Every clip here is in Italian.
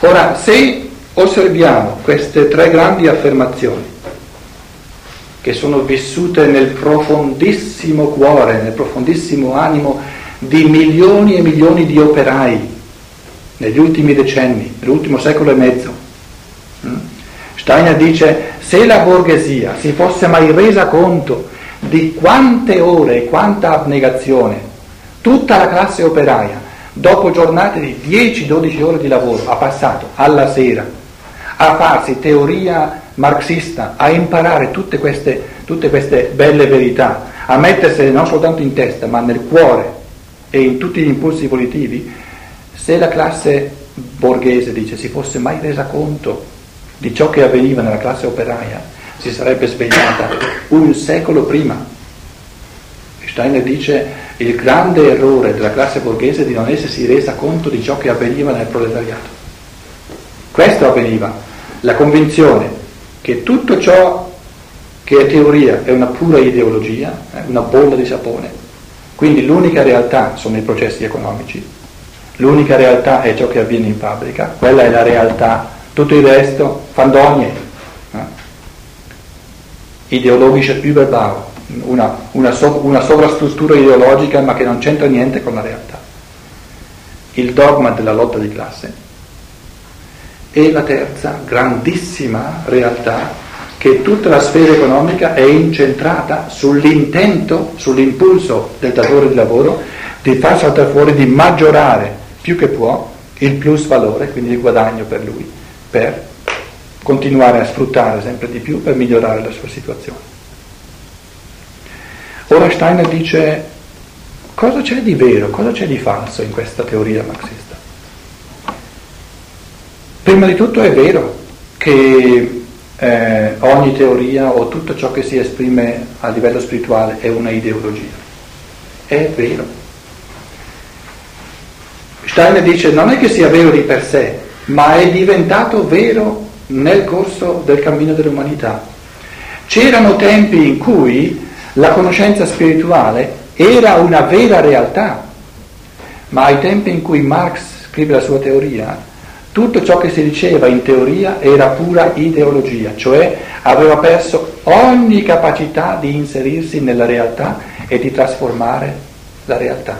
Ora, se osserviamo queste tre grandi affermazioni, che sono vissute nel profondissimo cuore, nel profondissimo animo di milioni e milioni di operai negli ultimi decenni, nell'ultimo secolo e mezzo. Mm? Steiner dice, se la borghesia si fosse mai resa conto di quante ore e quanta abnegazione tutta la classe operaia, dopo giornate di 10-12 ore di lavoro, ha passato alla sera a farsi teoria marxista, a imparare tutte queste, tutte queste belle verità, a mettersele non soltanto in testa, ma nel cuore e in tutti gli impulsi volitivi, se la classe borghese, dice, si fosse mai resa conto di ciò che avveniva nella classe operaia, si sarebbe svegliata un secolo prima. Steiner dice il grande errore della classe borghese di non essersi resa conto di ciò che avveniva nel proletariato. Questo avveniva, la convinzione che tutto ciò che è teoria è una pura ideologia, è una bolla di sapone, quindi l'unica realtà sono i processi economici, l'unica realtà è ciò che avviene in fabbrica, quella è la realtà, tutto il resto fandonie, eh? ideologische Überbau, una, una, so, una sovrastruttura ideologica ma che non c'entra niente con la realtà. Il dogma della lotta di classe e la terza grandissima realtà che tutta la sfera economica è incentrata sull'intento, sull'impulso del datore di lavoro di far saltare fuori, di maggiorare più che può il plus valore, quindi il guadagno per lui, per continuare a sfruttare sempre di più per migliorare la sua situazione. Ora Steiner dice cosa c'è di vero, cosa c'è di falso in questa teoria marxista. Prima di tutto è vero che eh, ogni teoria o tutto ciò che si esprime a livello spirituale è una ideologia. È vero. Steiner dice non è che sia vero di per sé, ma è diventato vero nel corso del cammino dell'umanità. C'erano tempi in cui la conoscenza spirituale era una vera realtà, ma ai tempi in cui Marx scrive la sua teoria, tutto ciò che si diceva in teoria era pura ideologia, cioè aveva perso ogni capacità di inserirsi nella realtà e di trasformare la realtà.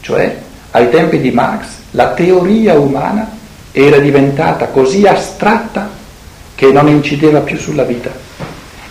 Cioè, ai tempi di Marx, la teoria umana era diventata così astratta che non incideva più sulla vita.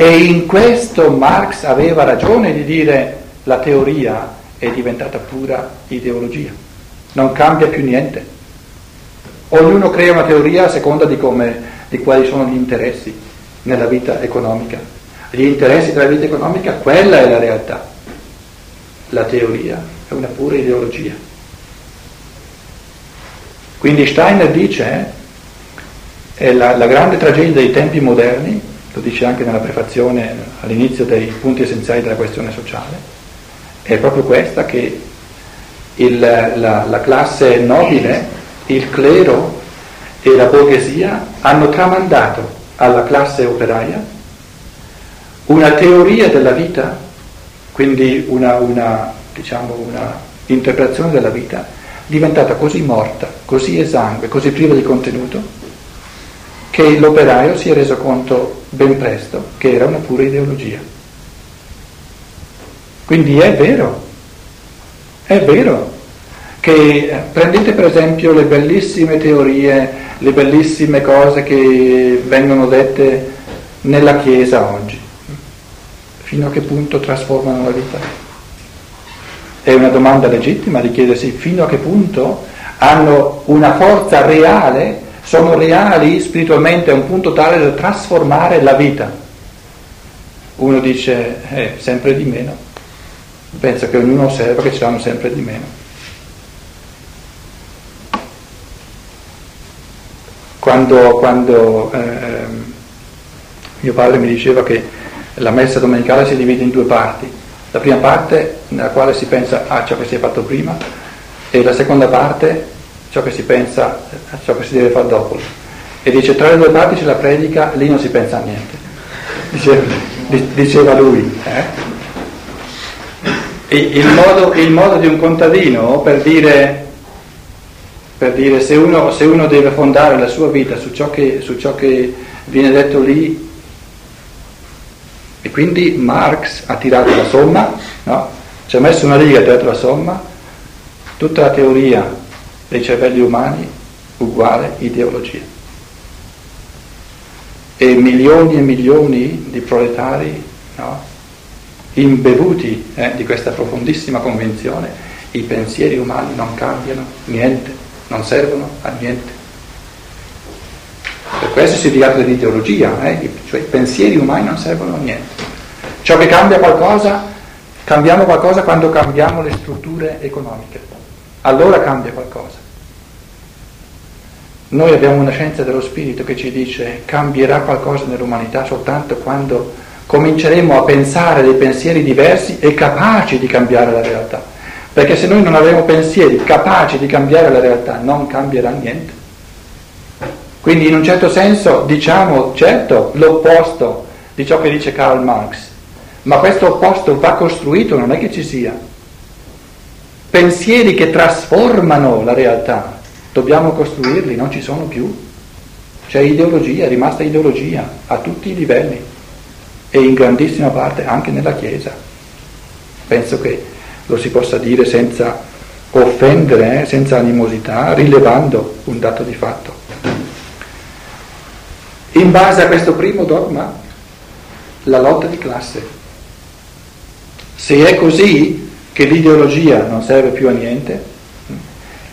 E in questo Marx aveva ragione di dire la teoria è diventata pura ideologia, non cambia più niente. Ognuno crea una teoria a seconda di, come, di quali sono gli interessi nella vita economica. Gli interessi della vita economica, quella è la realtà. La teoria è una pura ideologia. Quindi Steiner dice, è la, la grande tragedia dei tempi moderni, lo dice anche nella prefazione all'inizio dei punti essenziali della questione sociale, è proprio questa che il, la, la classe nobile il clero e la borghesia hanno tramandato alla classe operaia una teoria della vita, quindi una, una, diciamo, una interpretazione della vita diventata così morta, così esangue, così priva di contenuto, che l'operaio si è reso conto ben presto che era una pura ideologia. Quindi è vero, è vero che eh, prendete per esempio le bellissime teorie, le bellissime cose che vengono dette nella Chiesa oggi, fino a che punto trasformano la vita? È una domanda legittima di chiedersi fino a che punto hanno una forza reale, sono reali spiritualmente a un punto tale da trasformare la vita. Uno dice, eh, sempre di meno. Penso che ognuno osserva che ci saranno sempre di meno. Quando, quando eh, mio padre mi diceva che la messa domenicale si divide in due parti, la prima parte nella quale si pensa a ciò che si è fatto prima e la seconda parte ciò che si pensa ciò che si deve fare dopo. E dice tra le due parti c'è la predica, lì non si pensa a niente, diceva, diceva lui. Eh? Il, modo, il modo di un contadino per dire per dire se uno, se uno, deve fondare la sua vita su ciò, che, su ciò che viene detto lì, e quindi Marx ha tirato la somma, no? ci ha messo una riga, tirato la somma, tutta la teoria dei cervelli umani uguale ideologia. E milioni e milioni di proletari no? imbevuti eh, di questa profondissima convinzione, i pensieri umani non cambiano niente non servono a niente. Per questo si tratta di ideologia, eh? cioè i pensieri umani non servono a niente. Ciò che cambia qualcosa, cambiamo qualcosa quando cambiamo le strutture economiche, allora cambia qualcosa. Noi abbiamo una scienza dello spirito che ci dice cambierà qualcosa nell'umanità soltanto quando cominceremo a pensare dei pensieri diversi e capaci di cambiare la realtà. Perché se noi non avremo pensieri capaci di cambiare la realtà, non cambierà niente. Quindi in un certo senso diciamo, certo, l'opposto di ciò che dice Karl Marx, ma questo opposto va costruito, non è che ci sia. Pensieri che trasformano la realtà, dobbiamo costruirli, non ci sono più. C'è ideologia, è rimasta ideologia a tutti i livelli e in grandissima parte anche nella Chiesa. Penso che lo si possa dire senza offendere, eh, senza animosità, rilevando un dato di fatto. In base a questo primo dogma, la lotta di classe. Se è così che l'ideologia non serve più a niente,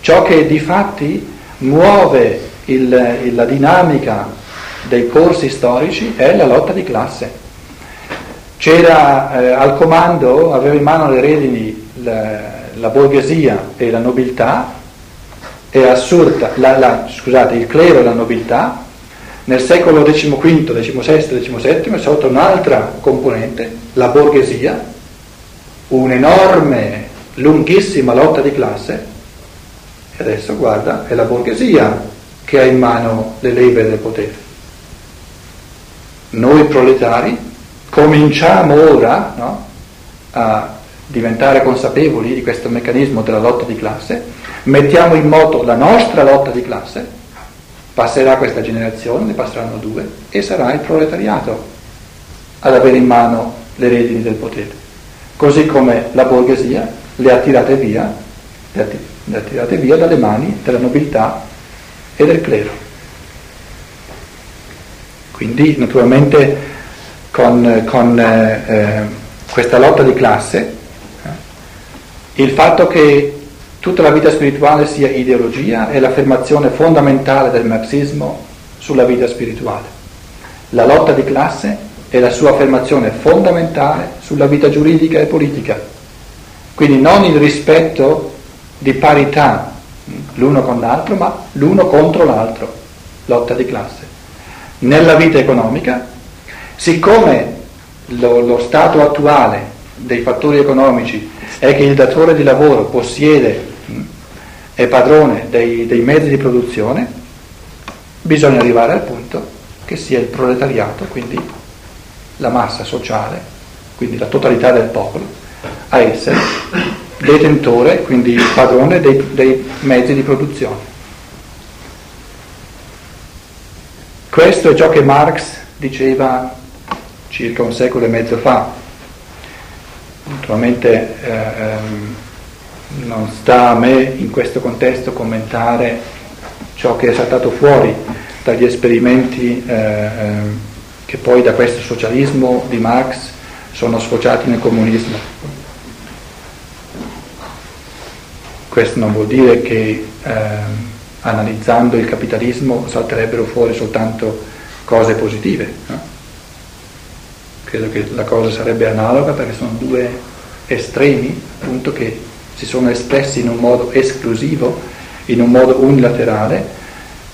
ciò che di fatti muove il, la dinamica dei corsi storici è la lotta di classe. C'era eh, al comando, aveva in mano le redini la, la borghesia e la nobiltà. È assurda, la, la, scusate, il clero e la nobiltà, nel secolo XV, XVI, XVII è sorta un'altra componente, la borghesia, un'enorme, lunghissima lotta di classe, e adesso guarda, è la borghesia che ha in mano le leve del potere. Noi proletari cominciamo ora no, a diventare consapevoli di questo meccanismo della lotta di classe, mettiamo in moto la nostra lotta di classe, passerà questa generazione, ne passeranno due, e sarà il proletariato ad avere in mano le redini del potere. Così come la borghesia le ha tirate via, le ha tirate via dalle mani della nobiltà e del clero. Quindi naturalmente con, con eh, eh, questa lotta di classe il fatto che tutta la vita spirituale sia ideologia è l'affermazione fondamentale del marxismo sulla vita spirituale. La lotta di classe è la sua affermazione fondamentale sulla vita giuridica e politica. Quindi non il rispetto di parità l'uno con l'altro, ma l'uno contro l'altro, lotta di classe. Nella vita economica, siccome lo, lo stato attuale dei fattori economici è che il datore di lavoro possiede, è padrone dei, dei mezzi di produzione, bisogna arrivare al punto che sia il proletariato, quindi la massa sociale, quindi la totalità del popolo, a essere detentore, quindi padrone dei, dei mezzi di produzione. Questo è ciò che Marx diceva circa un secolo e mezzo fa, Naturalmente eh, ehm, non sta a me in questo contesto commentare ciò che è saltato fuori dagli esperimenti eh, ehm, che poi da questo socialismo di Marx sono sfociati nel comunismo. Questo non vuol dire che eh, analizzando il capitalismo salterebbero fuori soltanto cose positive. No? credo che la cosa sarebbe analoga perché sono due estremi appunto che si sono espressi in un modo esclusivo, in un modo unilaterale,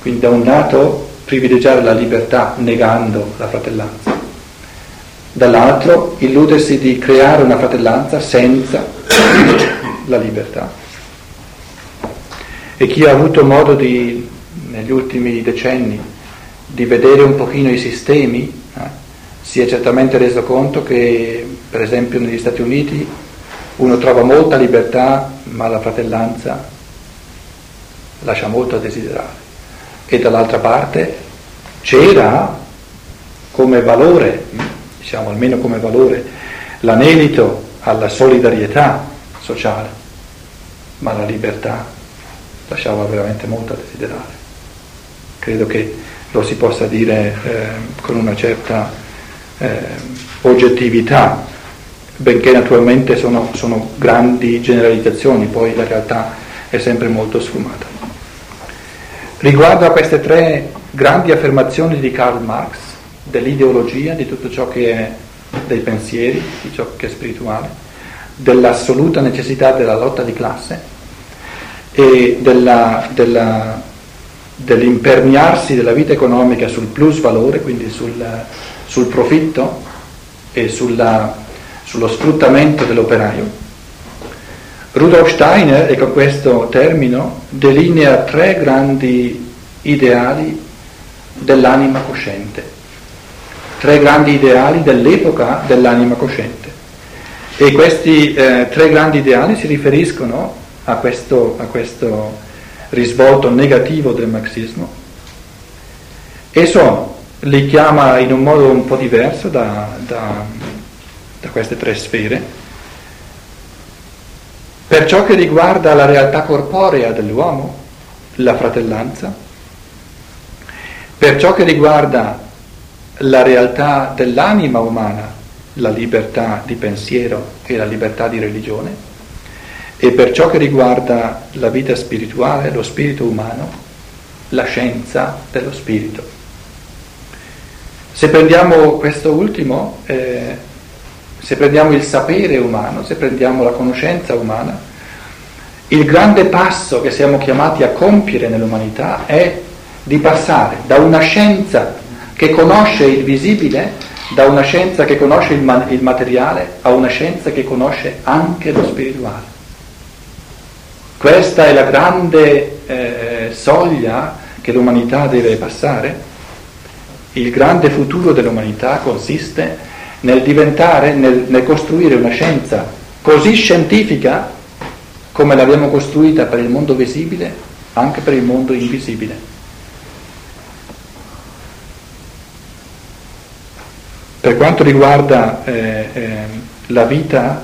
quindi da un lato privilegiare la libertà negando la fratellanza, dall'altro illudersi di creare una fratellanza senza la libertà. E chi ha avuto modo di, negli ultimi decenni di vedere un pochino i sistemi, eh, si è certamente reso conto che, per esempio, negli Stati Uniti uno trova molta libertà, ma la fratellanza lascia molto a desiderare. E dall'altra parte c'era come valore, diciamo almeno come valore, l'anelito alla solidarietà sociale, ma la libertà lasciava veramente molto a desiderare. Credo che lo si possa dire eh, con una certa eh, oggettività, benché naturalmente sono, sono grandi generalizzazioni, poi la realtà è sempre molto sfumata. Riguardo a queste tre grandi affermazioni di Karl Marx, dell'ideologia, di tutto ciò che è dei pensieri, di ciò che è spirituale, dell'assoluta necessità della lotta di classe e della, della, dell'imperniarsi della vita economica sul plus valore, quindi sul, sul profitto e sulla, sullo sfruttamento dell'operaio. Rudolf Steiner, e con questo termino, delinea tre grandi ideali dell'anima cosciente, tre grandi ideali dell'epoca dell'anima cosciente. E questi eh, tre grandi ideali si riferiscono a questo, a questo risvolto negativo del marxismo e sono, li chiama in un modo un po' diverso da, da, da queste tre sfere, per ciò che riguarda la realtà corporea dell'uomo, la fratellanza, per ciò che riguarda la realtà dell'anima umana, la libertà di pensiero e la libertà di religione, e per ciò che riguarda la vita spirituale, lo spirito umano, la scienza dello spirito. Se prendiamo questo ultimo, eh, se prendiamo il sapere umano, se prendiamo la conoscenza umana, il grande passo che siamo chiamati a compiere nell'umanità è di passare da una scienza che conosce il visibile, da una scienza che conosce il, ma- il materiale, a una scienza che conosce anche lo spirituale. Questa è la grande eh, soglia che l'umanità deve passare. Il grande futuro dell'umanità consiste nel diventare, nel, nel costruire una scienza così scientifica come l'abbiamo costruita per il mondo visibile, anche per il mondo invisibile. Per quanto riguarda eh, eh, la vita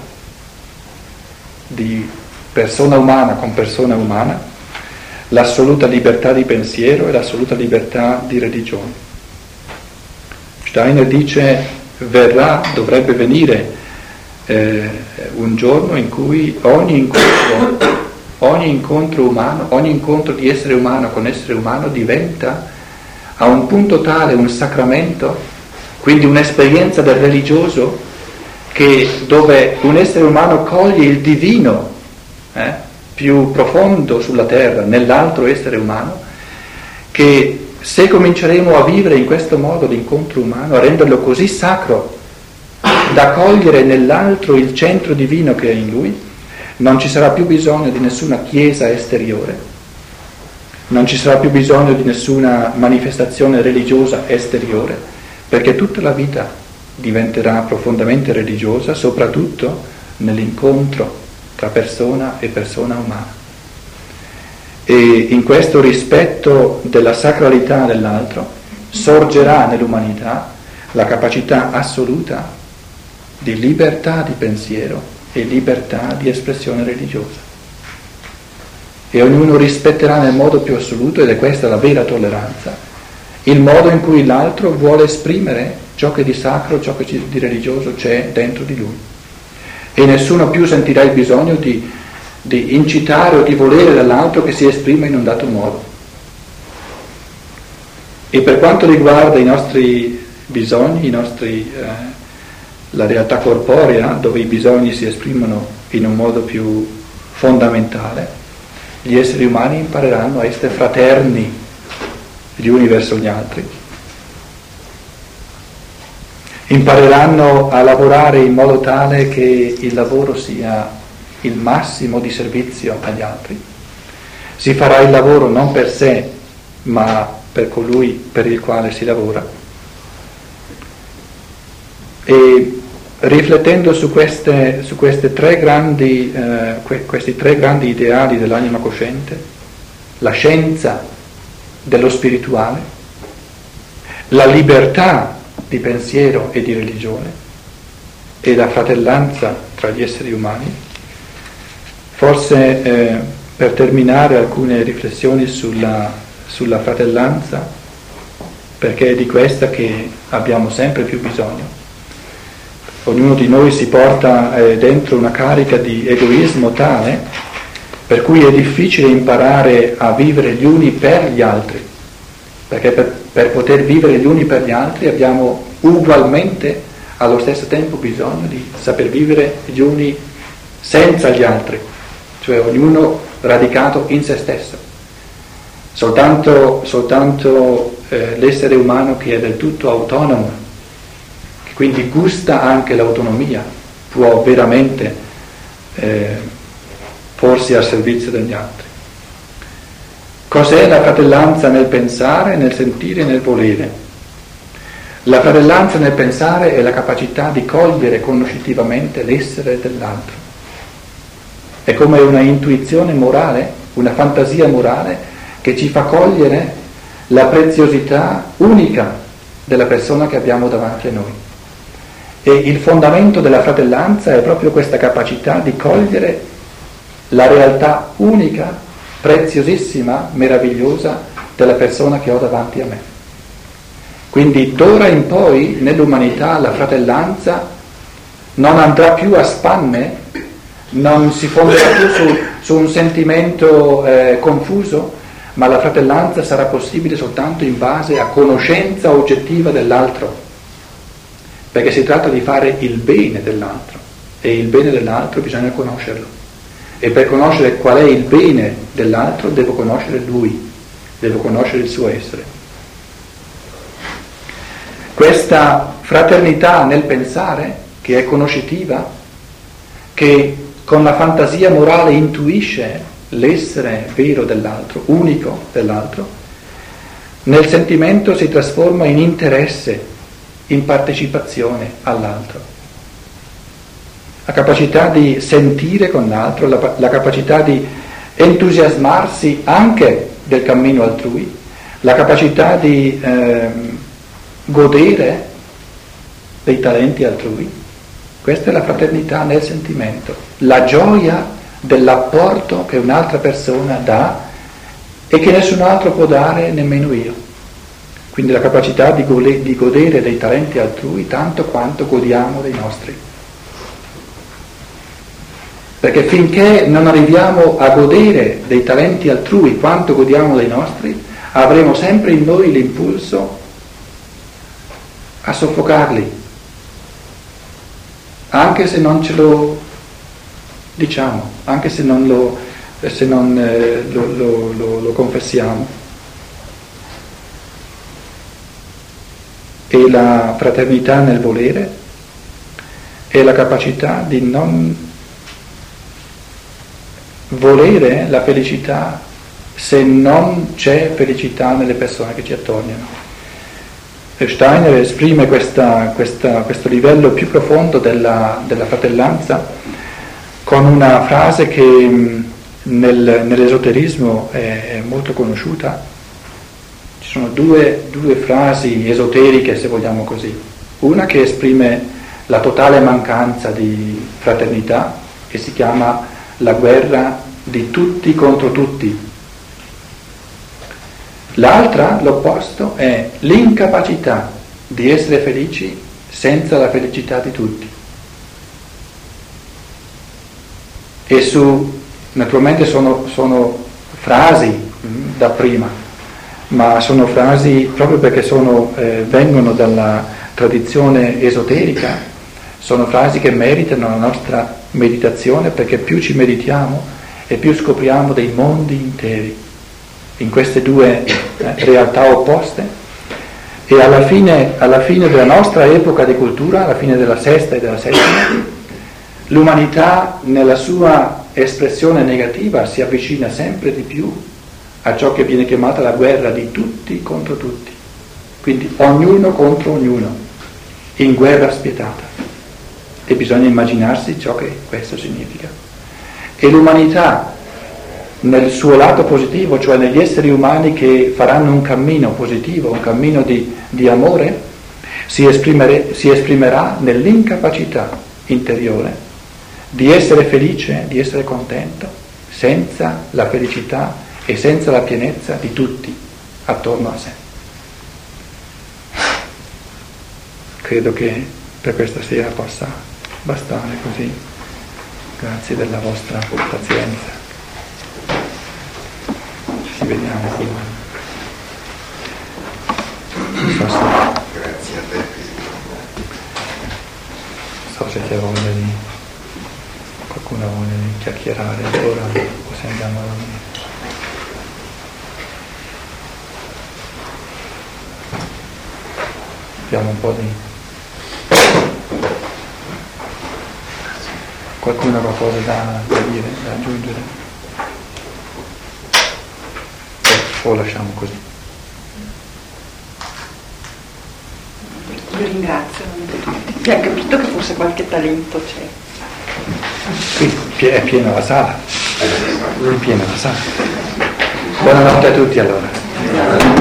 di persona umana con persona umana, l'assoluta libertà di pensiero e l'assoluta libertà di religione. Steiner dice verrà, dovrebbe venire eh, un giorno in cui ogni incontro, ogni incontro umano, ogni incontro di essere umano con essere umano diventa a un punto tale un sacramento, quindi un'esperienza del religioso che, dove un essere umano coglie il divino eh, più profondo sulla terra nell'altro essere umano, che se cominceremo a vivere in questo modo l'incontro umano, a renderlo così sacro da cogliere nell'altro il centro divino che è in lui, non ci sarà più bisogno di nessuna chiesa esteriore, non ci sarà più bisogno di nessuna manifestazione religiosa esteriore, perché tutta la vita diventerà profondamente religiosa, soprattutto nell'incontro tra persona e persona umana. E in questo rispetto della sacralità dell'altro sorgerà nell'umanità la capacità assoluta di libertà di pensiero e libertà di espressione religiosa. E ognuno rispetterà nel modo più assoluto, ed è questa la vera tolleranza, il modo in cui l'altro vuole esprimere ciò che di sacro, ciò che di religioso c'è dentro di lui. E nessuno più sentirà il bisogno di di incitare o di volere dall'altro che si esprima in un dato modo. E per quanto riguarda i nostri bisogni, i nostri, eh, la realtà corporea, dove i bisogni si esprimono in un modo più fondamentale, gli esseri umani impareranno a essere fraterni gli uni verso gli altri, impareranno a lavorare in modo tale che il lavoro sia il massimo di servizio agli altri. Si farà il lavoro non per sé, ma per colui per il quale si lavora. E riflettendo su, queste, su queste tre grandi, eh, que, questi tre grandi ideali dell'anima cosciente, la scienza dello spirituale, la libertà di pensiero e di religione e la fratellanza tra gli esseri umani. Forse eh, per terminare alcune riflessioni sulla, sulla fratellanza, perché è di questa che abbiamo sempre più bisogno. Ognuno di noi si porta eh, dentro una carica di egoismo tale per cui è difficile imparare a vivere gli uni per gli altri, perché per, per poter vivere gli uni per gli altri abbiamo ugualmente allo stesso tempo bisogno di saper vivere gli uni senza gli altri, cioè ognuno radicato in se stesso. Soltanto, soltanto eh, l'essere umano che è del tutto autonomo, che quindi gusta anche l'autonomia, può veramente eh, porsi al servizio degli altri. Cos'è la fratellanza nel pensare, nel sentire e nel volere? La fratellanza nel pensare è la capacità di cogliere conoscitivamente l'essere dell'altro. È come una intuizione morale, una fantasia morale che ci fa cogliere la preziosità unica della persona che abbiamo davanti a noi. E il fondamento della fratellanza è proprio questa capacità di cogliere la realtà unica, preziosissima, meravigliosa della persona che ho davanti a me. Quindi d'ora in poi nell'umanità la fratellanza non andrà più a spanne, non si fonderà più su, su un sentimento eh, confuso, ma la fratellanza sarà possibile soltanto in base a conoscenza oggettiva dell'altro, perché si tratta di fare il bene dell'altro e il bene dell'altro bisogna conoscerlo. E per conoscere qual è il bene dell'altro devo conoscere lui, devo conoscere il suo essere. Questa fraternità nel pensare, che è conoscitiva, che con la fantasia morale intuisce l'essere vero dell'altro, unico dell'altro, nel sentimento si trasforma in interesse, in partecipazione all'altro la capacità di sentire con l'altro, la, la capacità di entusiasmarsi anche del cammino altrui, la capacità di eh, godere dei talenti altrui. Questa è la fraternità nel sentimento, la gioia dell'apporto che un'altra persona dà e che nessun altro può dare, nemmeno io. Quindi la capacità di godere dei talenti altrui tanto quanto godiamo dei nostri. Perché finché non arriviamo a godere dei talenti altrui quanto godiamo dei nostri, avremo sempre in noi l'impulso a soffocarli, anche se non ce lo diciamo, anche se non lo, se non, eh, lo, lo, lo confessiamo. E la fraternità nel volere è la capacità di non volere la felicità se non c'è felicità nelle persone che ci attorniano. E Steiner esprime questa, questa, questo livello più profondo della, della, fratellanza con una frase che nel, nell'esoterismo è, è, molto conosciuta. Ci sono due, due frasi esoteriche, se vogliamo così. Una che esprime la totale mancanza di fraternità, che si chiama la guerra di tutti contro tutti. L'altra, l'opposto, è l'incapacità di essere felici senza la felicità di tutti. E su, naturalmente sono, sono frasi mm, da prima, ma sono frasi proprio perché sono, eh, vengono dalla tradizione esoterica, sono frasi che meritano la nostra meditazione perché più ci meditiamo e più scopriamo dei mondi interi in queste due eh, realtà opposte e alla fine, alla fine della nostra epoca di cultura, alla fine della sesta e della settima, l'umanità nella sua espressione negativa si avvicina sempre di più a ciò che viene chiamata la guerra di tutti contro tutti, quindi ognuno contro ognuno, in guerra spietata. E bisogna immaginarsi ciò che questo significa. E l'umanità nel suo lato positivo, cioè negli esseri umani che faranno un cammino positivo, un cammino di, di amore, si, si esprimerà nell'incapacità interiore di essere felice, di essere contento, senza la felicità e senza la pienezza di tutti attorno a sé. Credo che per questa sera possa bastare così. Grazie della vostra pazienza. Vediamo se... Grazie a te. So se c'è voglia di... qualcuno ha voglia di chiacchierare ancora o se andiamo a dormire. Abbiamo un po' di Qualcuno ha qualcosa da, da dire, da aggiungere? O, lasciamo così? Io ringrazio, abbiamo capito che forse qualche talento c'è. Qui è piena la sala, è piena la sala. Buonanotte a tutti allora.